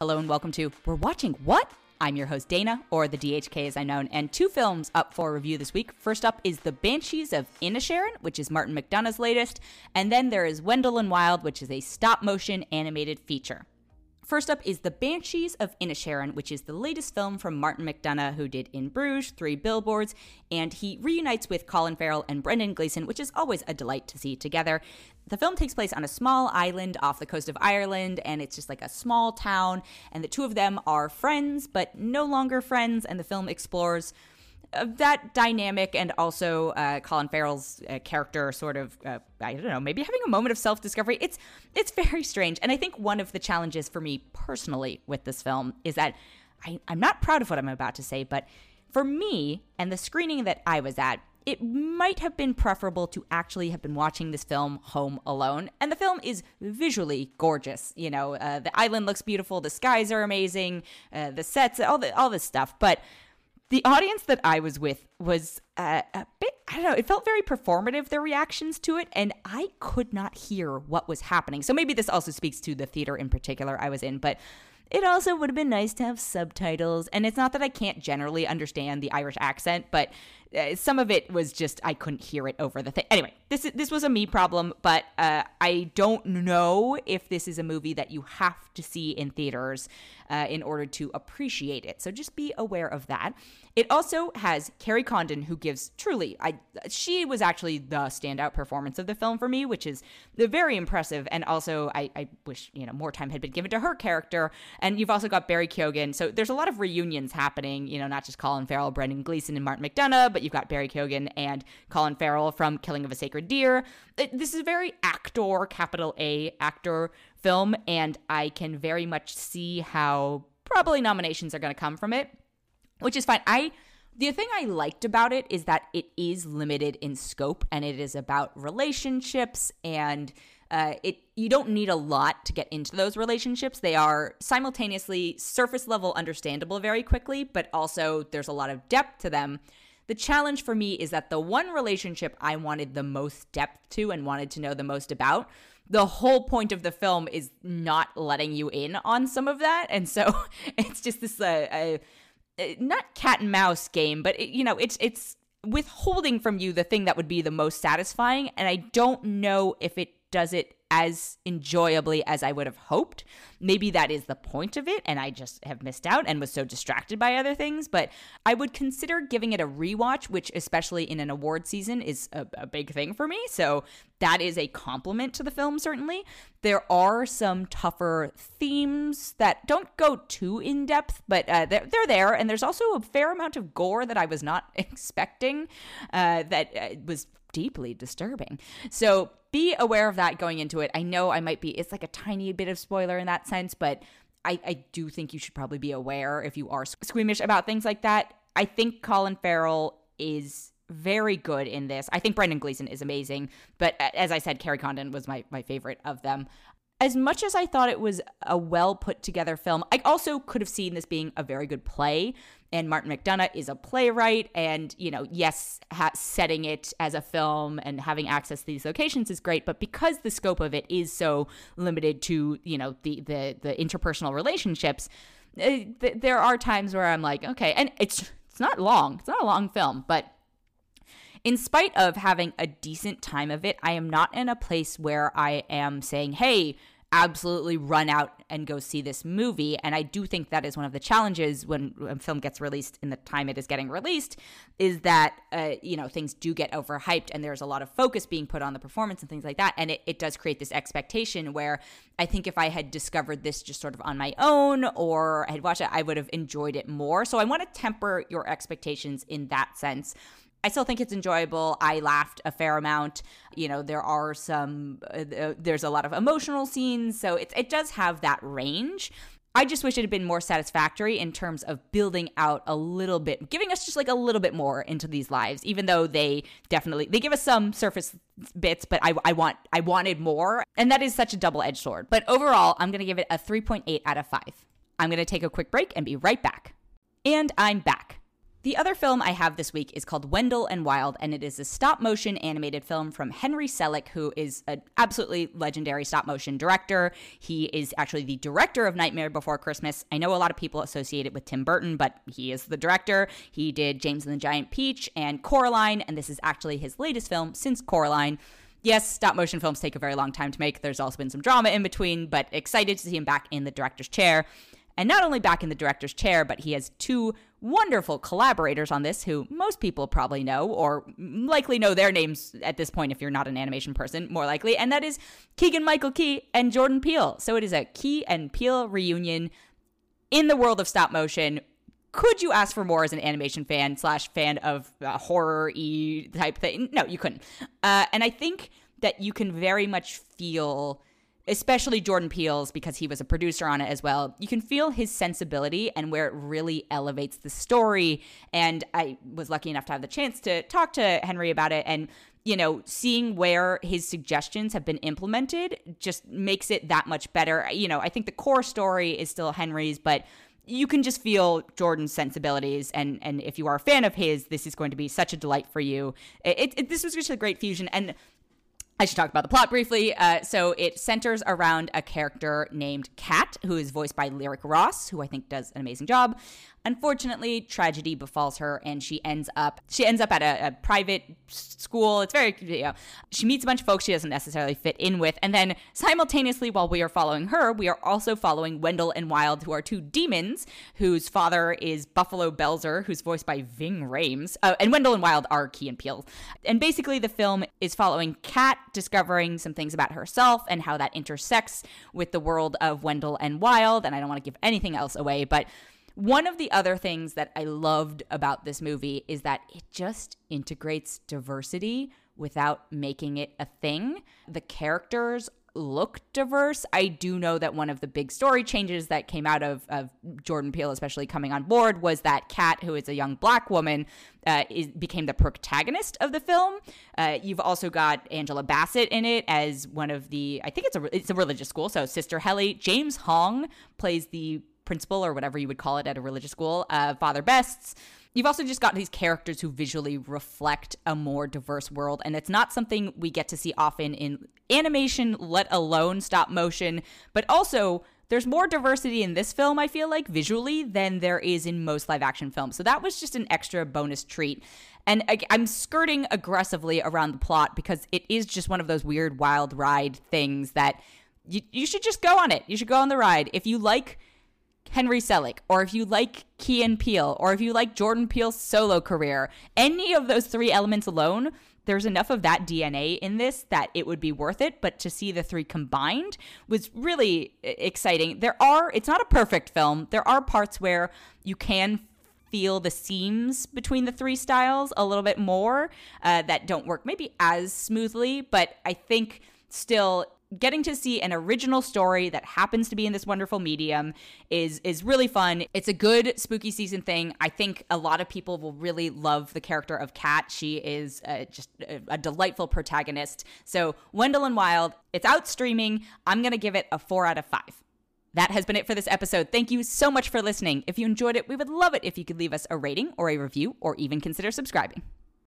Hello and welcome to We're Watching What? I'm your host, Dana, or the DHK as I'm known, and two films up for review this week. First up is The Banshees of Inisherin, which is Martin McDonagh's latest, and then there is Wendell and Wild, which is a stop motion animated feature. First up is The Banshees of Inisherin, which is the latest film from Martin McDonagh, who did In Bruges, Three Billboards, and he reunites with Colin Farrell and Brendan Gleeson, which is always a delight to see together. The film takes place on a small island off the coast of Ireland, and it's just like a small town, and the two of them are friends, but no longer friends, and the film explores that dynamic and also uh, Colin Farrell's uh, character sort of uh, I don't know maybe having a moment of self discovery it's it's very strange and I think one of the challenges for me personally with this film is that I, I'm not proud of what I'm about to say but for me and the screening that I was at it might have been preferable to actually have been watching this film home alone. And the film is visually gorgeous. You know, uh, the island looks beautiful, the skies are amazing, uh, the sets, all the all this stuff. But the audience that I was with was uh, a bit, I don't know, it felt very performative, their reactions to it, and I could not hear what was happening. So maybe this also speaks to the theater in particular I was in, but it also would have been nice to have subtitles. And it's not that I can't generally understand the Irish accent, but uh, some of it was just I couldn't hear it over the thing. Anyway, this this was a me problem, but uh, I don't know if this is a movie that you have to see in theaters uh, in order to appreciate it. So just be aware of that. It also has Kerry Condon, who gives truly, I she was actually the standout performance of the film for me, which is very impressive. And also, I, I wish you know more time had been given to her character. And you've also got Barry Keoghan, so there's a lot of reunions happening. You know, not just Colin Farrell, Brendan Gleeson, and Martin McDonagh, but you've got Barry Keoghan and Colin Farrell from Killing of a Sacred Deer. This is a very actor, capital A actor film, and I can very much see how probably nominations are going to come from it which is fine. I the thing I liked about it is that it is limited in scope and it is about relationships and uh, it you don't need a lot to get into those relationships. They are simultaneously surface level understandable very quickly, but also there's a lot of depth to them. The challenge for me is that the one relationship I wanted the most depth to and wanted to know the most about, the whole point of the film is not letting you in on some of that, and so it's just this uh, uh, not cat and mouse game, but it, you know, it's it's withholding from you the thing that would be the most satisfying, and I don't know if it does it as enjoyably as I would have hoped. Maybe that is the point of it, and I just have missed out and was so distracted by other things. But I would consider giving it a rewatch, which, especially in an award season, is a, a big thing for me. So that is a compliment to the film, certainly. There are some tougher themes that don't go too in depth, but uh, they're, they're there. And there's also a fair amount of gore that I was not expecting uh, that uh, was deeply disturbing. So be aware of that going into it. I know I might be, it's like a tiny bit of spoiler in that sense, but I, I do think you should probably be aware if you are squeamish about things like that. I think Colin Farrell is very good in this. I think Brendan Gleeson is amazing, but as I said, Kerry Condon was my, my favorite of them as much as I thought it was a well put together film, I also could have seen this being a very good play. And Martin McDonagh is a playwright, and you know, yes, ha- setting it as a film and having access to these locations is great. But because the scope of it is so limited to you know the the the interpersonal relationships, uh, th- there are times where I'm like, okay, and it's it's not long, it's not a long film, but in spite of having a decent time of it, I am not in a place where I am saying, hey, absolutely run out and go see this movie. And I do think that is one of the challenges when a film gets released in the time it is getting released, is that, uh, you know, things do get overhyped and there's a lot of focus being put on the performance and things like that. And it, it does create this expectation where I think if I had discovered this just sort of on my own or I had watched it, I would have enjoyed it more. So I want to temper your expectations in that sense. I still think it's enjoyable. I laughed a fair amount. You know, there are some, uh, uh, there's a lot of emotional scenes. So it, it does have that range. I just wish it had been more satisfactory in terms of building out a little bit, giving us just like a little bit more into these lives, even though they definitely, they give us some surface bits, but I, I want, I wanted more. And that is such a double edged sword. But overall, I'm going to give it a 3.8 out of 5. I'm going to take a quick break and be right back. And I'm back. The other film I have this week is called Wendell and Wild, and it is a stop motion animated film from Henry Selick, who is an absolutely legendary stop motion director. He is actually the director of Nightmare Before Christmas. I know a lot of people associate it with Tim Burton, but he is the director. He did James and the Giant Peach and Coraline, and this is actually his latest film since Coraline. Yes, stop motion films take a very long time to make. There's also been some drama in between, but excited to see him back in the director's chair. And not only back in the director's chair, but he has two wonderful collaborators on this who most people probably know or likely know their names at this point if you're not an animation person, more likely. And that is Keegan Michael Key and Jordan Peele. So it is a Key and Peele reunion in the world of stop motion. Could you ask for more as an animation fan slash fan of uh, horror e type thing? No, you couldn't. Uh, and I think that you can very much feel especially Jordan Peele's because he was a producer on it as well. You can feel his sensibility and where it really elevates the story. And I was lucky enough to have the chance to talk to Henry about it and you know, seeing where his suggestions have been implemented just makes it that much better. You know, I think the core story is still Henry's, but you can just feel Jordan's sensibilities, and and if you are a fan of his, this is going to be such a delight for you. It, it, this was just a great fusion, and I should talk about the plot briefly. Uh, so it centers around a character named Kat, who is voiced by Lyric Ross, who I think does an amazing job. Unfortunately, tragedy befalls her, and she ends up she ends up at a, a private school. It's very you know she meets a bunch of folks she doesn't necessarily fit in with, and then simultaneously, while we are following her, we are also following Wendell and Wild, who are two demons whose father is Buffalo Belzer, who's voiced by Ving Rhames, uh, and Wendell and Wild are Key and Peele. And basically, the film is following Kat discovering some things about herself and how that intersects with the world of Wendell and Wild. And I don't want to give anything else away, but one of the other things that I loved about this movie is that it just integrates diversity without making it a thing. The characters look diverse. I do know that one of the big story changes that came out of, of Jordan Peele, especially coming on board, was that Kat, who is a young black woman, uh, is, became the protagonist of the film. Uh, you've also got Angela Bassett in it as one of the, I think it's a it's a religious school, so Sister Helly. James Hong plays the principal or whatever you would call it at a religious school, uh, Father Bests. You've also just got these characters who visually reflect a more diverse world, and it's not something we get to see often in animation, let alone stop motion, but also there's more diversity in this film, I feel like, visually, than there is in most live action films. So that was just an extra bonus treat. And I'm skirting aggressively around the plot because it is just one of those weird, wild ride things that you, you should just go on it. You should go on the ride. If you like Henry Selick, or if you like Key and Peele, or if you like Jordan Peele's solo career, any of those three elements alone, there's enough of that DNA in this that it would be worth it. But to see the three combined was really exciting. There are, it's not a perfect film. There are parts where you can feel the seams between the three styles a little bit more uh, that don't work maybe as smoothly, but I think still getting to see an original story that happens to be in this wonderful medium is is really fun. It's a good spooky season thing. I think a lot of people will really love the character of Kat. She is uh, just a, a delightful protagonist. So Wendell and Wild, it's out streaming. I'm gonna give it a four out of five. That has been it for this episode. Thank you so much for listening. If you enjoyed it, we would love it if you could leave us a rating or a review or even consider subscribing.